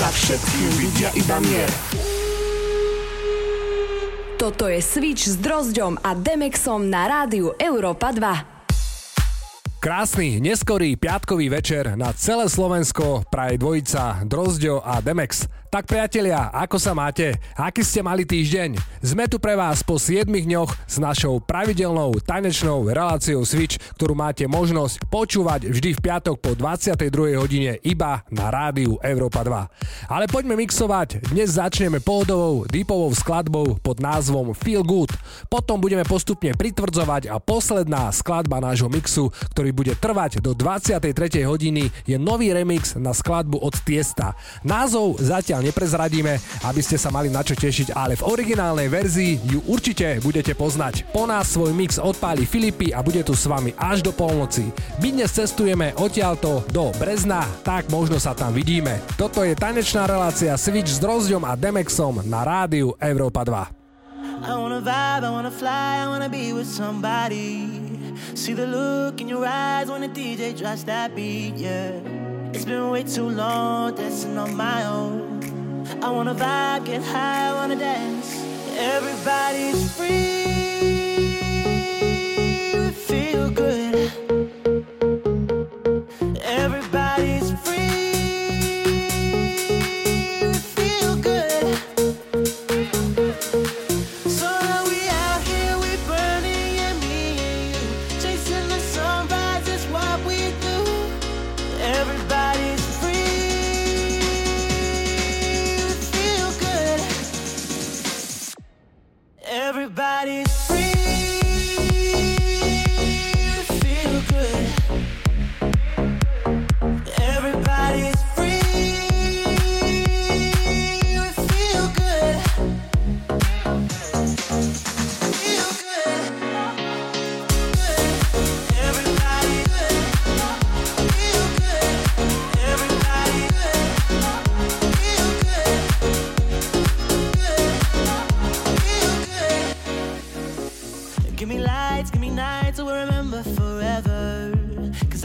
Za všetkým vidia iba mier. Toto je Switch s Drozďom a Demexom na rádiu Európa 2. Krásny, neskorý piatkový večer na celé Slovensko praje dvojica Drozďo a Demex. Tak priatelia, ako sa máte? Aký ste mali týždeň? Sme tu pre vás po 7 dňoch s našou pravidelnou tanečnou reláciou Switch, ktorú máte možnosť počúvať vždy v piatok po 22. hodine iba na rádiu Európa 2. Ale poďme mixovať. Dnes začneme pohodovou, deepovou skladbou pod názvom Feel Good. Potom budeme postupne pritvrdzovať a posledná skladba nášho mixu, ktorý bude trvať do 23. hodiny, je nový remix na skladbu od Tiesta. Názov zatiaľ zatiaľ neprezradíme, aby ste sa mali na čo tešiť, ale v originálnej verzii ju určite budete poznať. Po nás svoj mix odpáli Filipy a bude tu s vami až do polnoci. My dnes cestujeme odtiaľto do Brezna, tak možno sa tam vidíme. Toto je tanečná relácia Switch s Drozďom a Demexom na rádiu Európa 2. I wanna vibe, I wanna fly, I wanna be with somebody. See the look in your eyes when the DJ drops that beat, yeah. It's been way too long dancing on my own. I wanna vibe, get high, I wanna dance. Everybody's free, feel good. Switch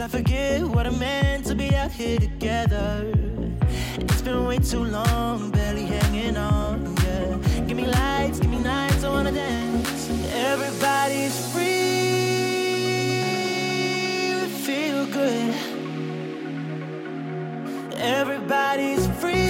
I forget what it meant to be out here together. It's been way too long, barely hanging on. Yeah. Give me lights, give me nights, I wanna dance. Everybody's free, feel good. Everybody's free.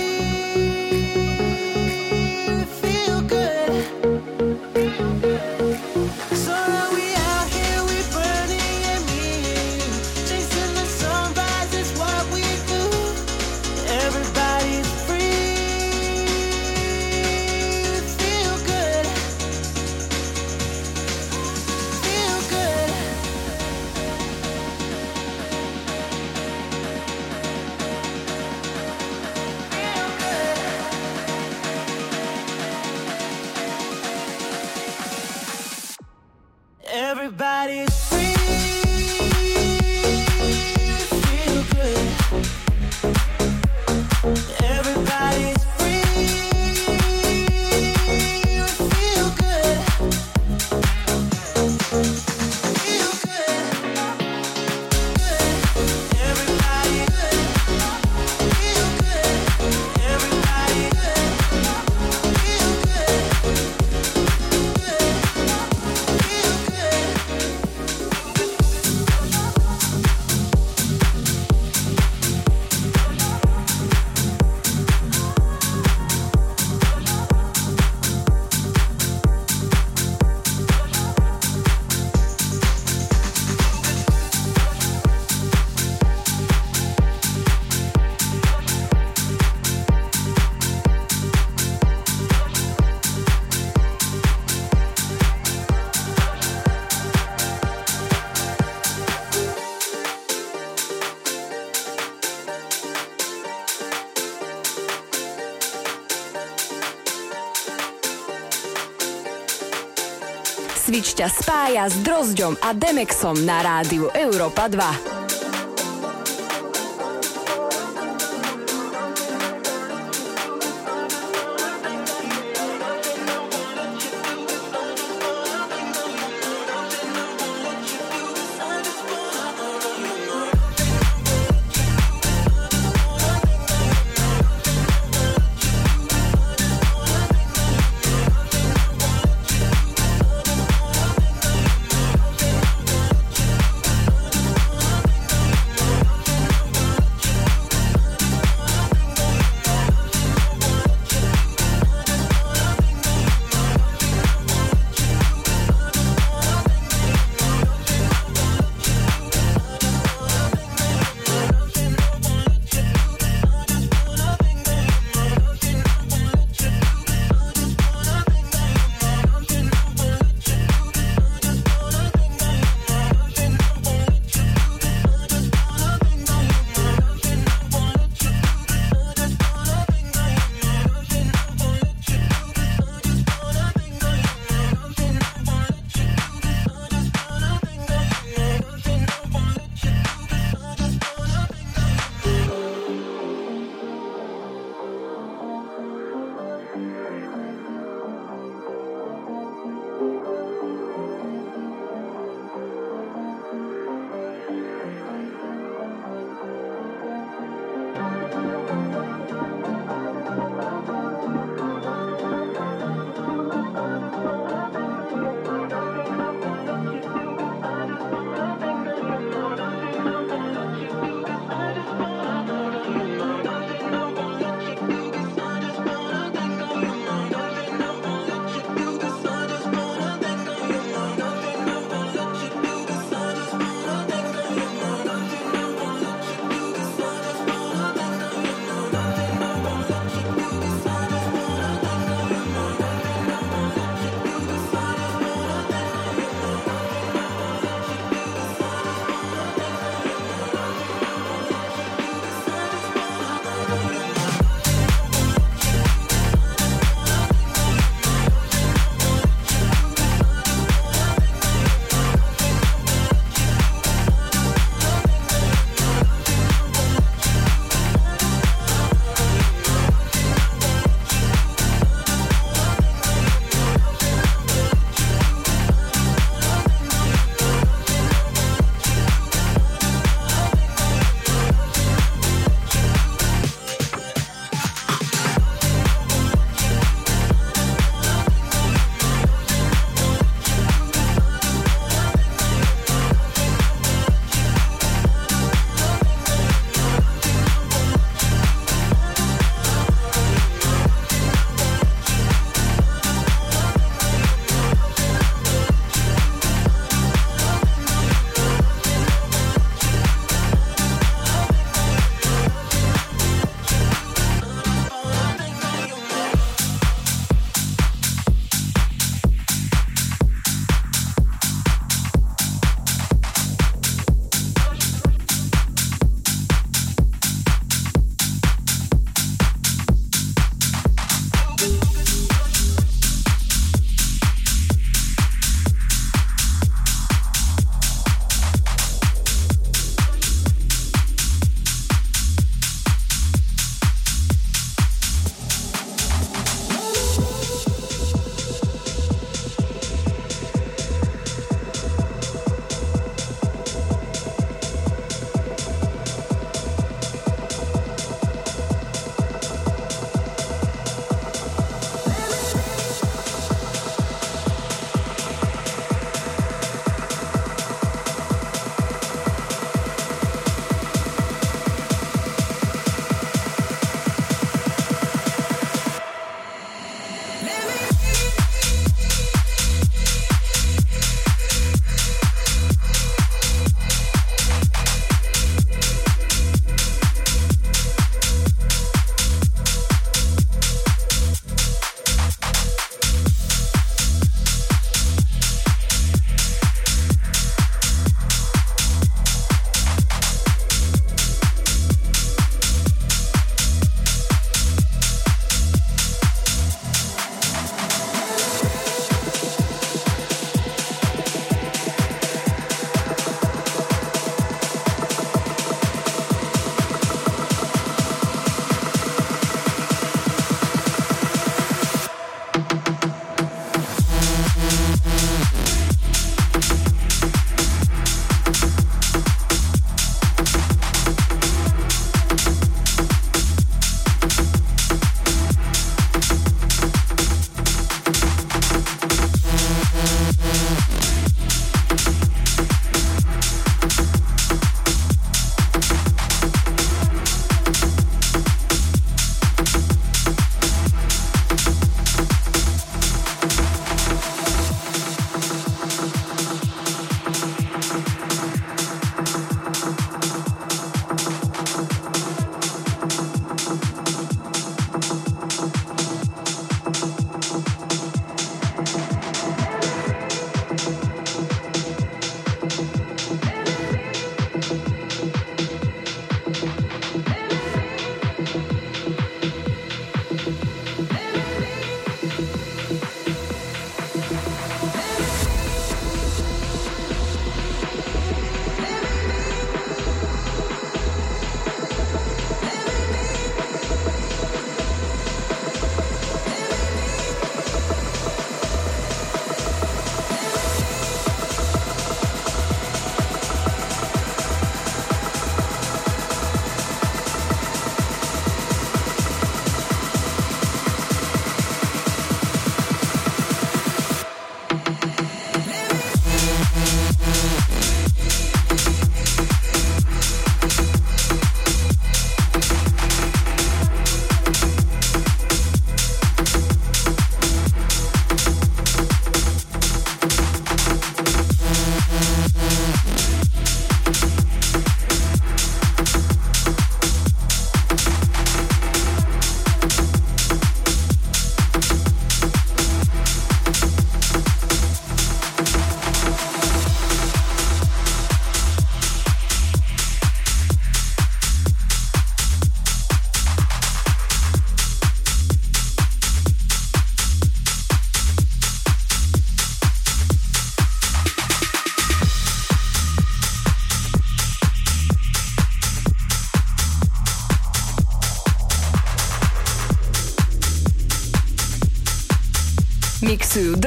Ťa spája s Drozďom a Demexom na rádiu Európa 2.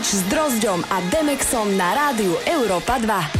Switch s Drozďom a Demexom na rádiu Európa 2.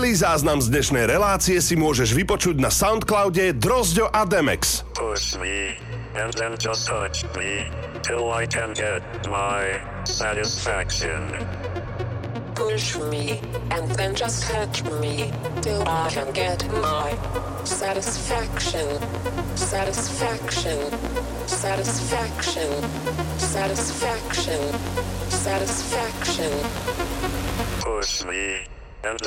Celý záznam z dnešnej relácie si môžeš vypočuť na Soundcloude Drozďo a Demex. Push me, and then just touch me, till I can get my satisfaction. Push me, and then just touch me, till I can get my satisfaction. Satisfaction. Satisfaction. Satisfaction. Satisfaction. Push me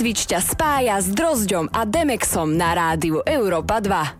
Switch ťa spája s Drozďom a Demexom na rádiu Európa 2.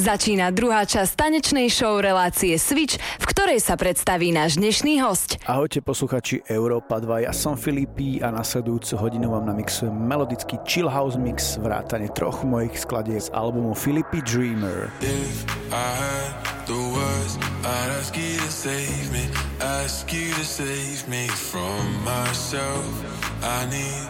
Začína druhá časť tanečnej show relácie Switch, v ktorej sa predstaví náš dnešný host. Ahojte posluchači Európa 2, ja som Filipí a nasledujúcu hodinu vám namixujem melodický chill house mix vrátane troch mojich skladiek z albumu Filipí Dreamer. If I the words, I'd ask you to save me, ask you to save me from myself. I need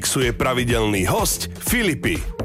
namixuje pravidelný host Filipy.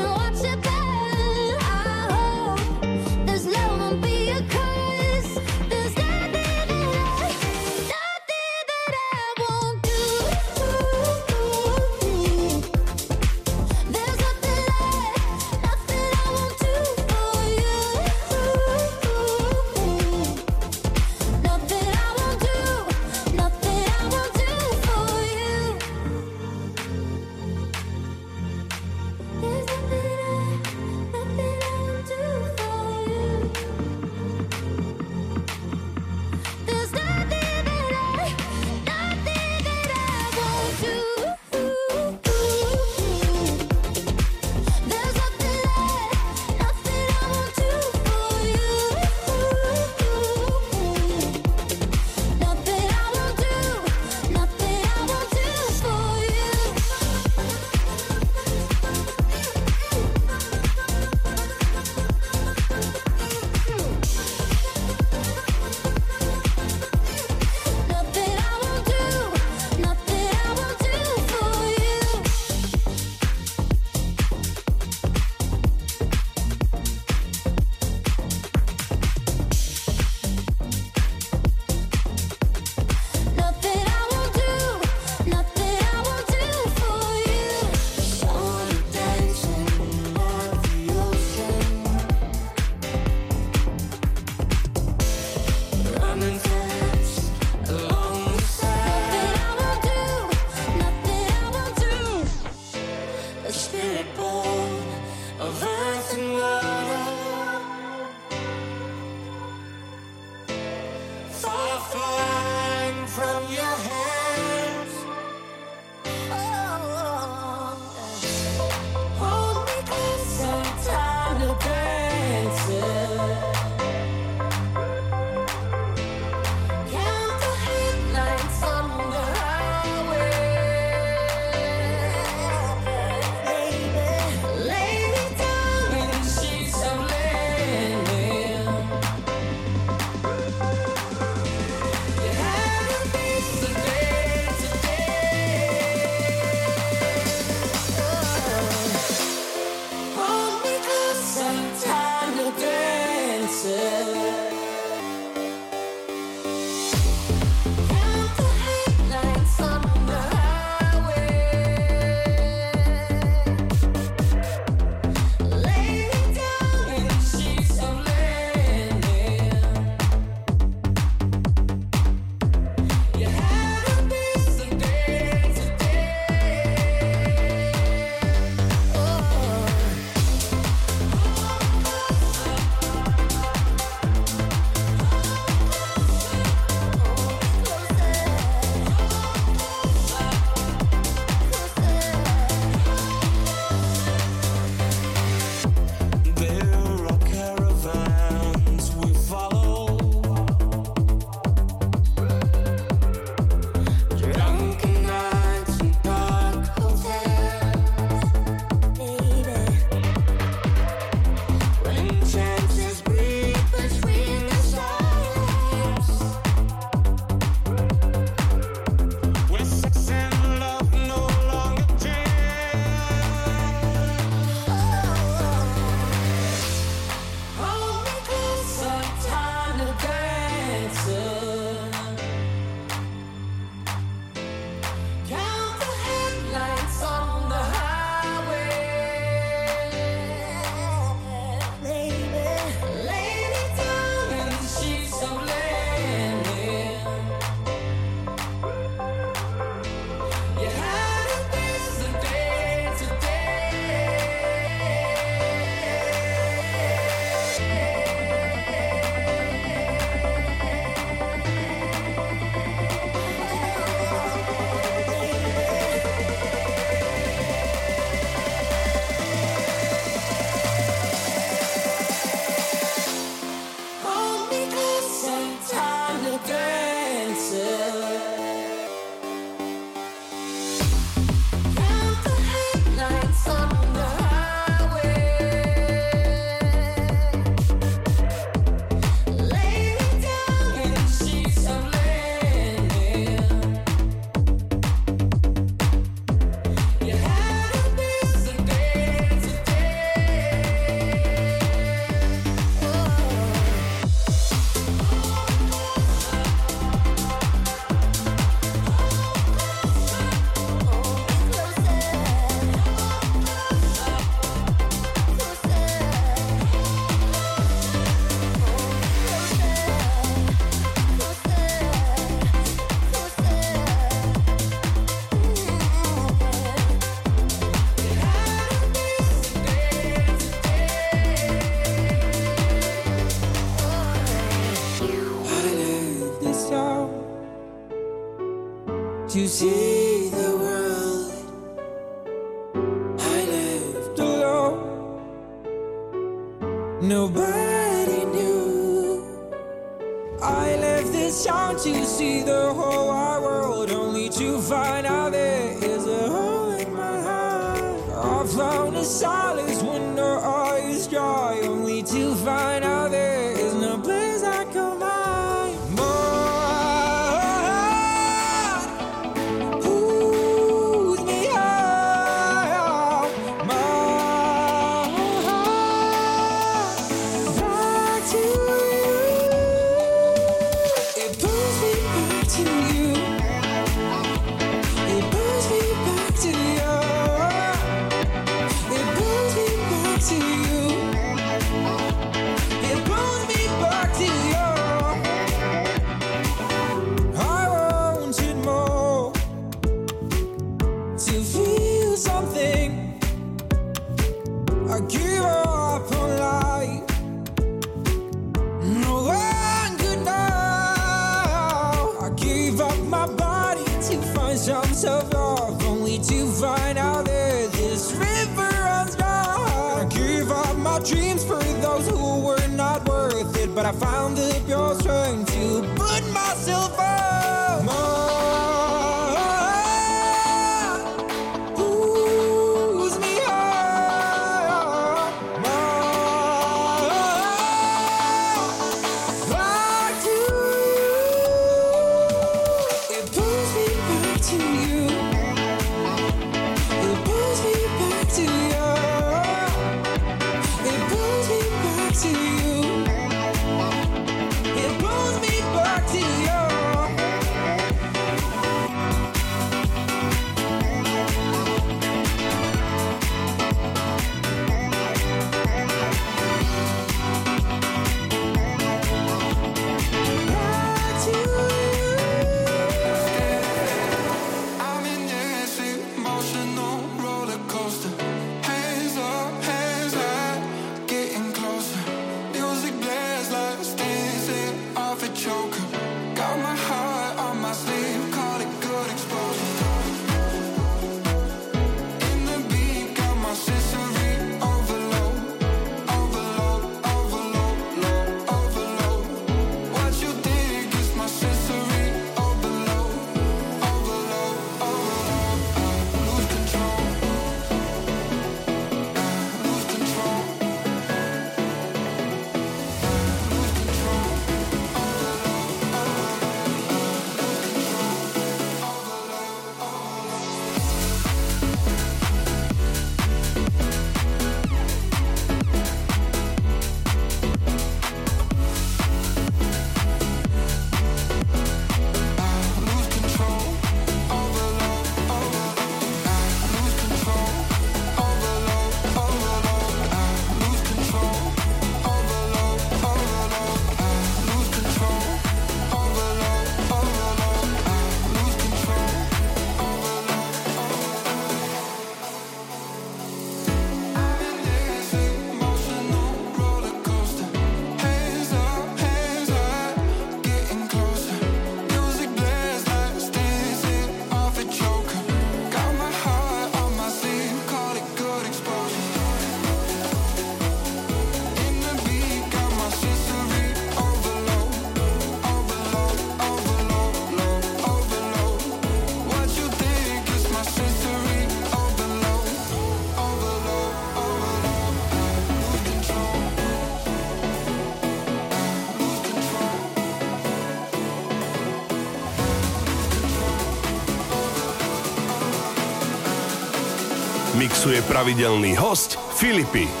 Pravidelný host Filipy.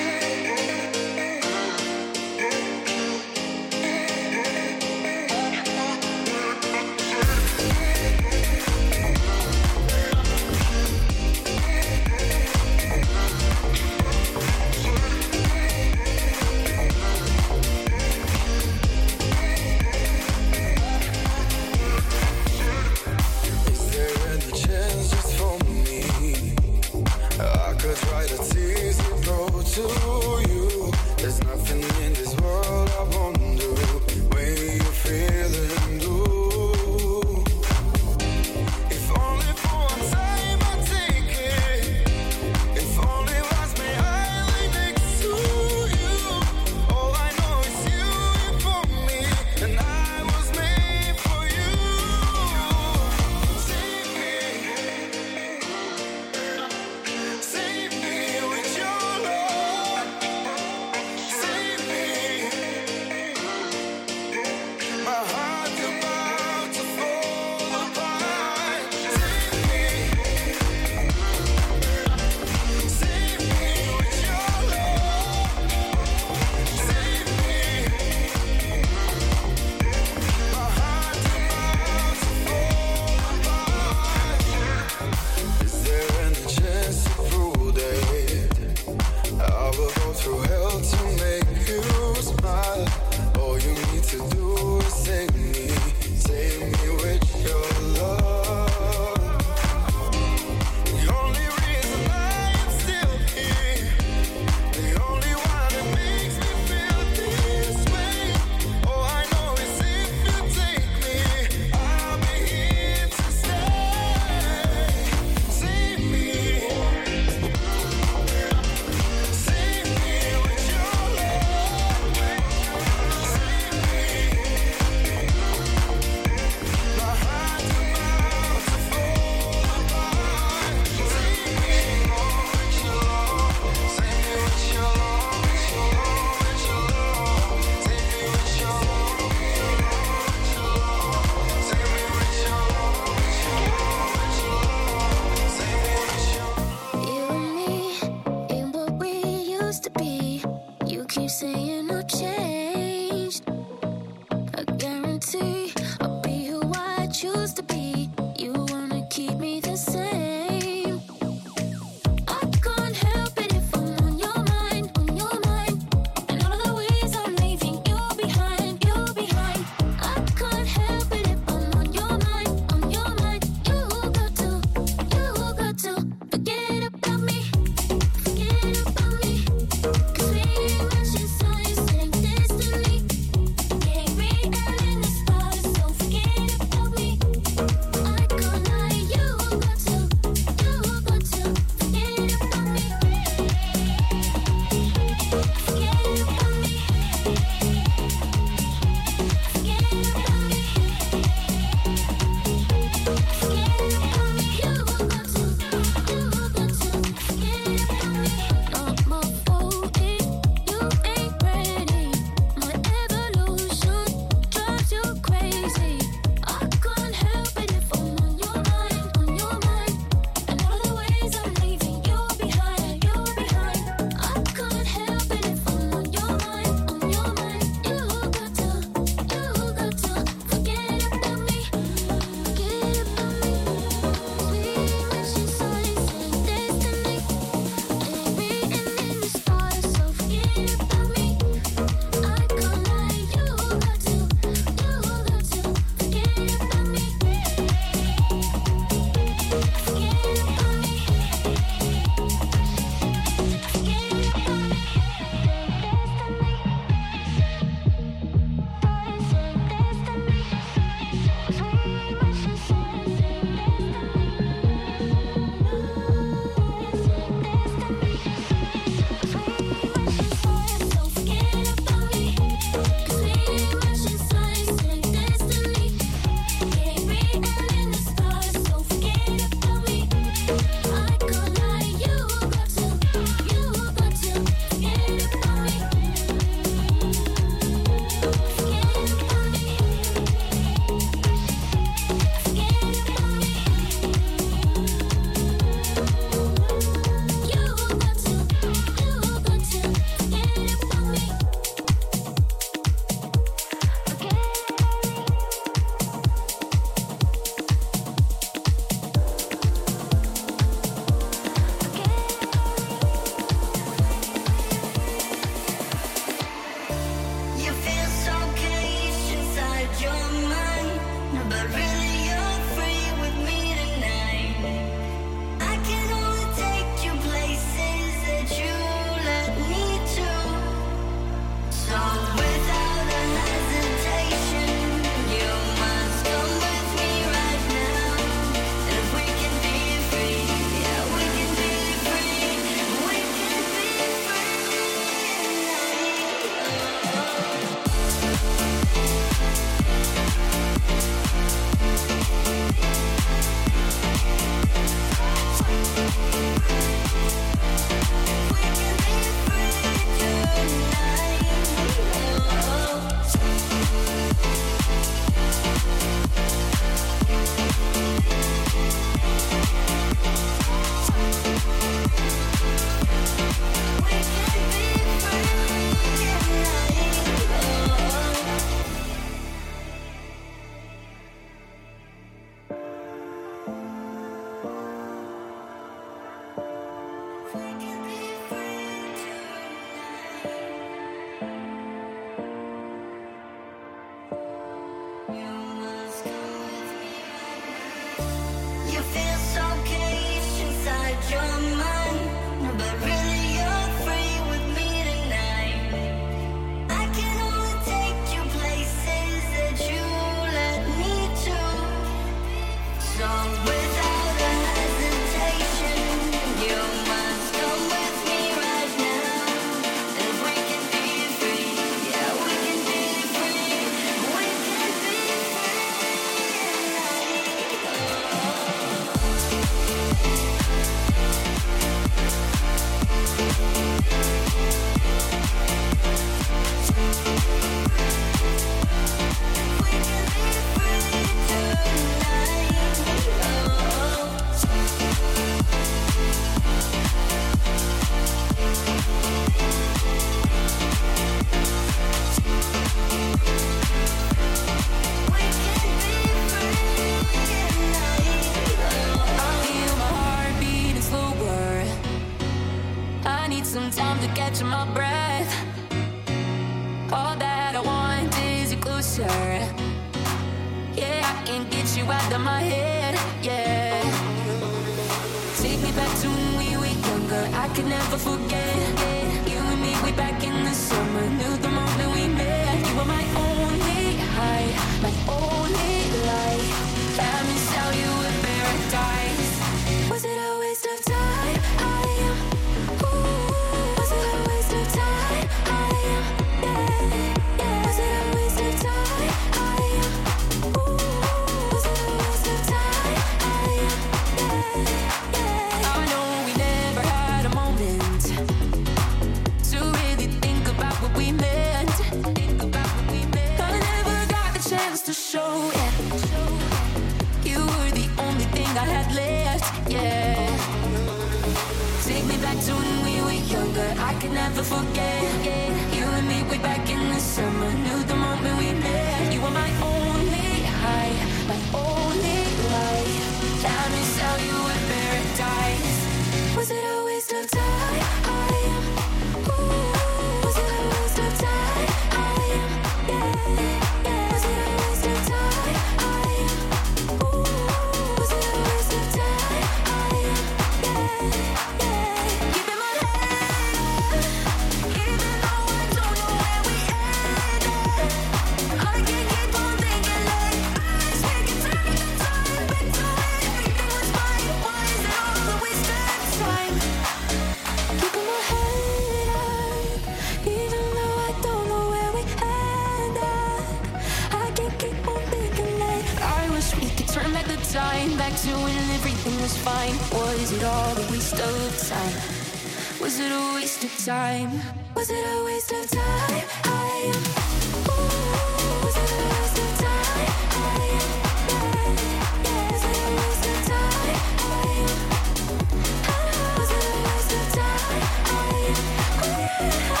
Yeah,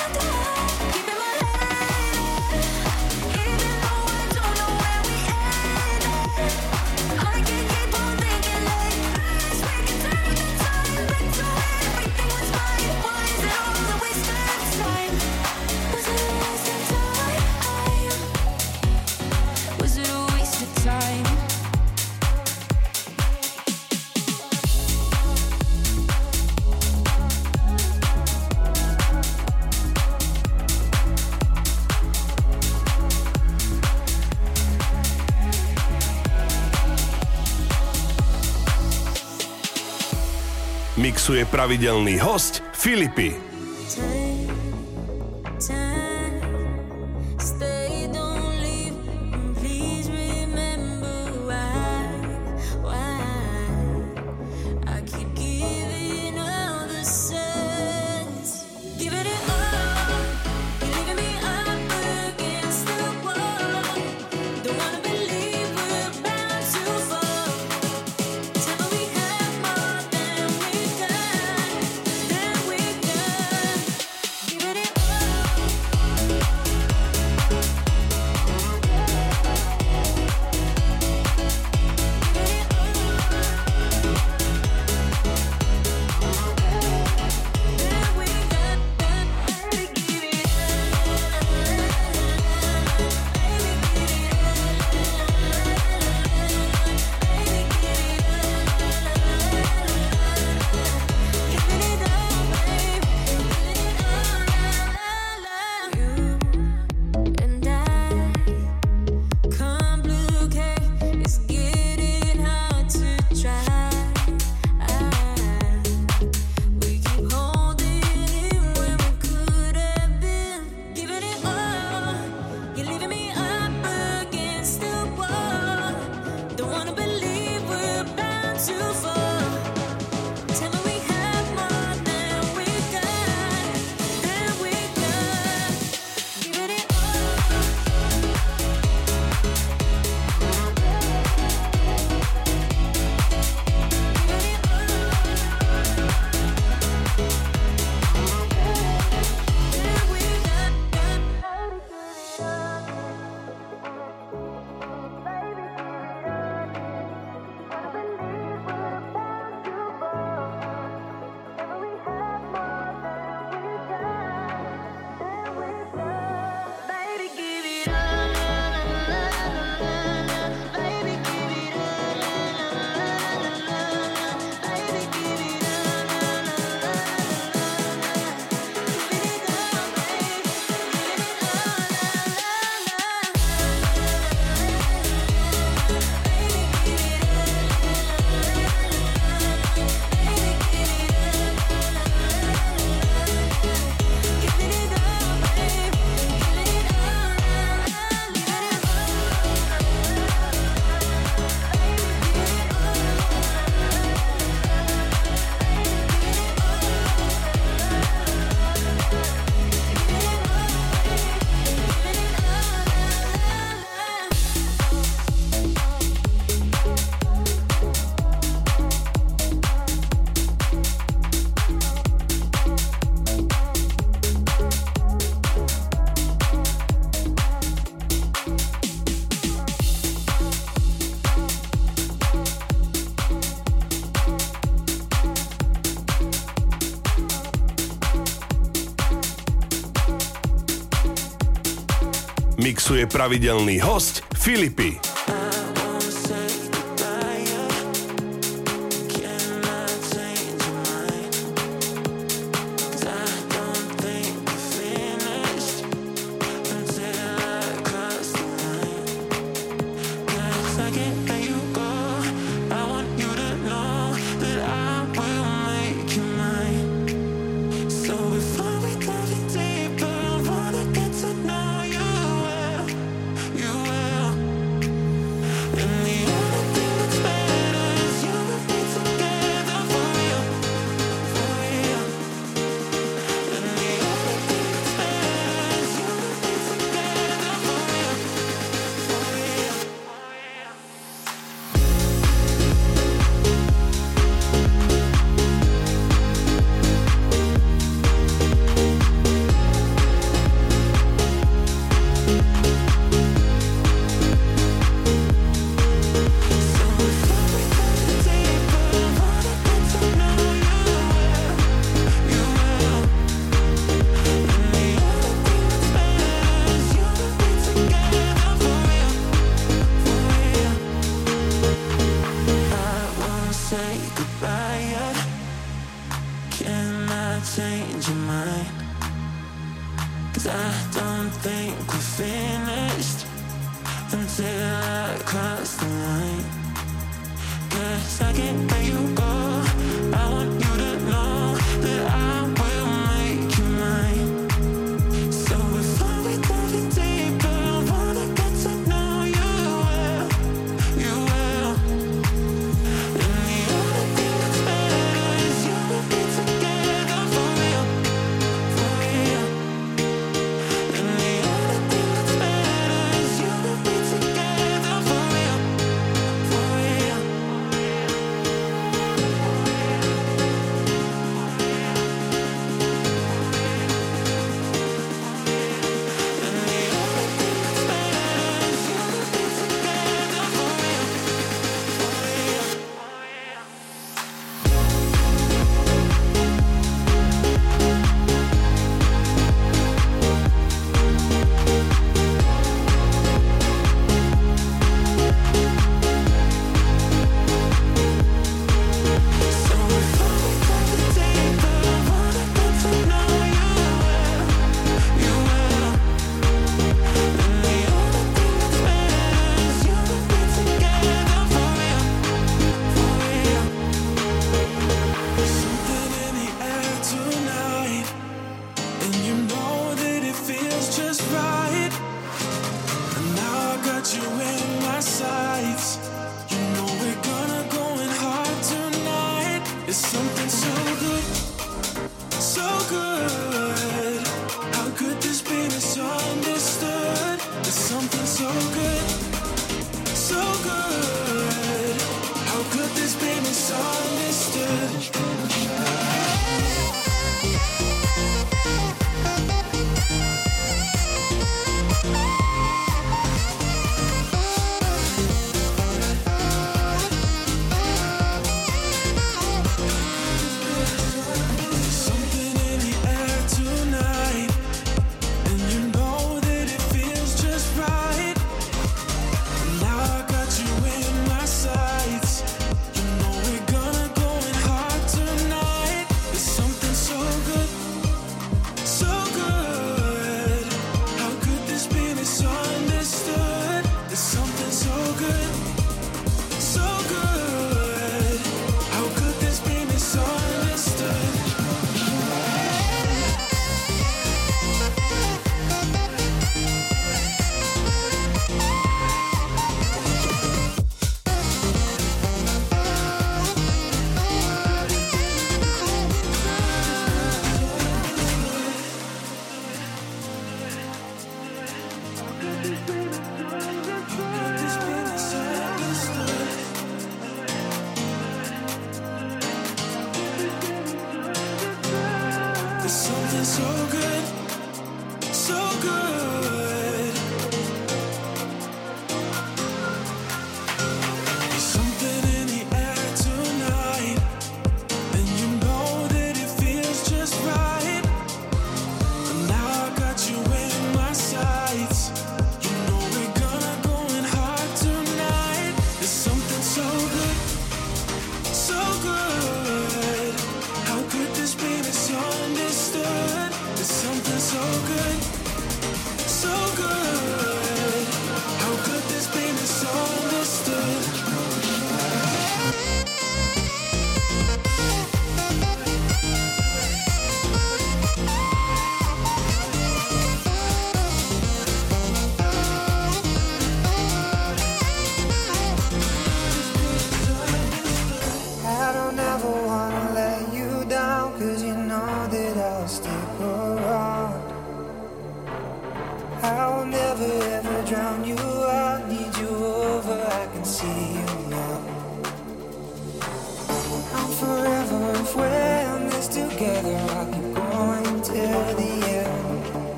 pravidelný host Filipy. Pravidelný host Filipy.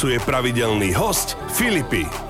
Mixuje pravidelný host Filipy.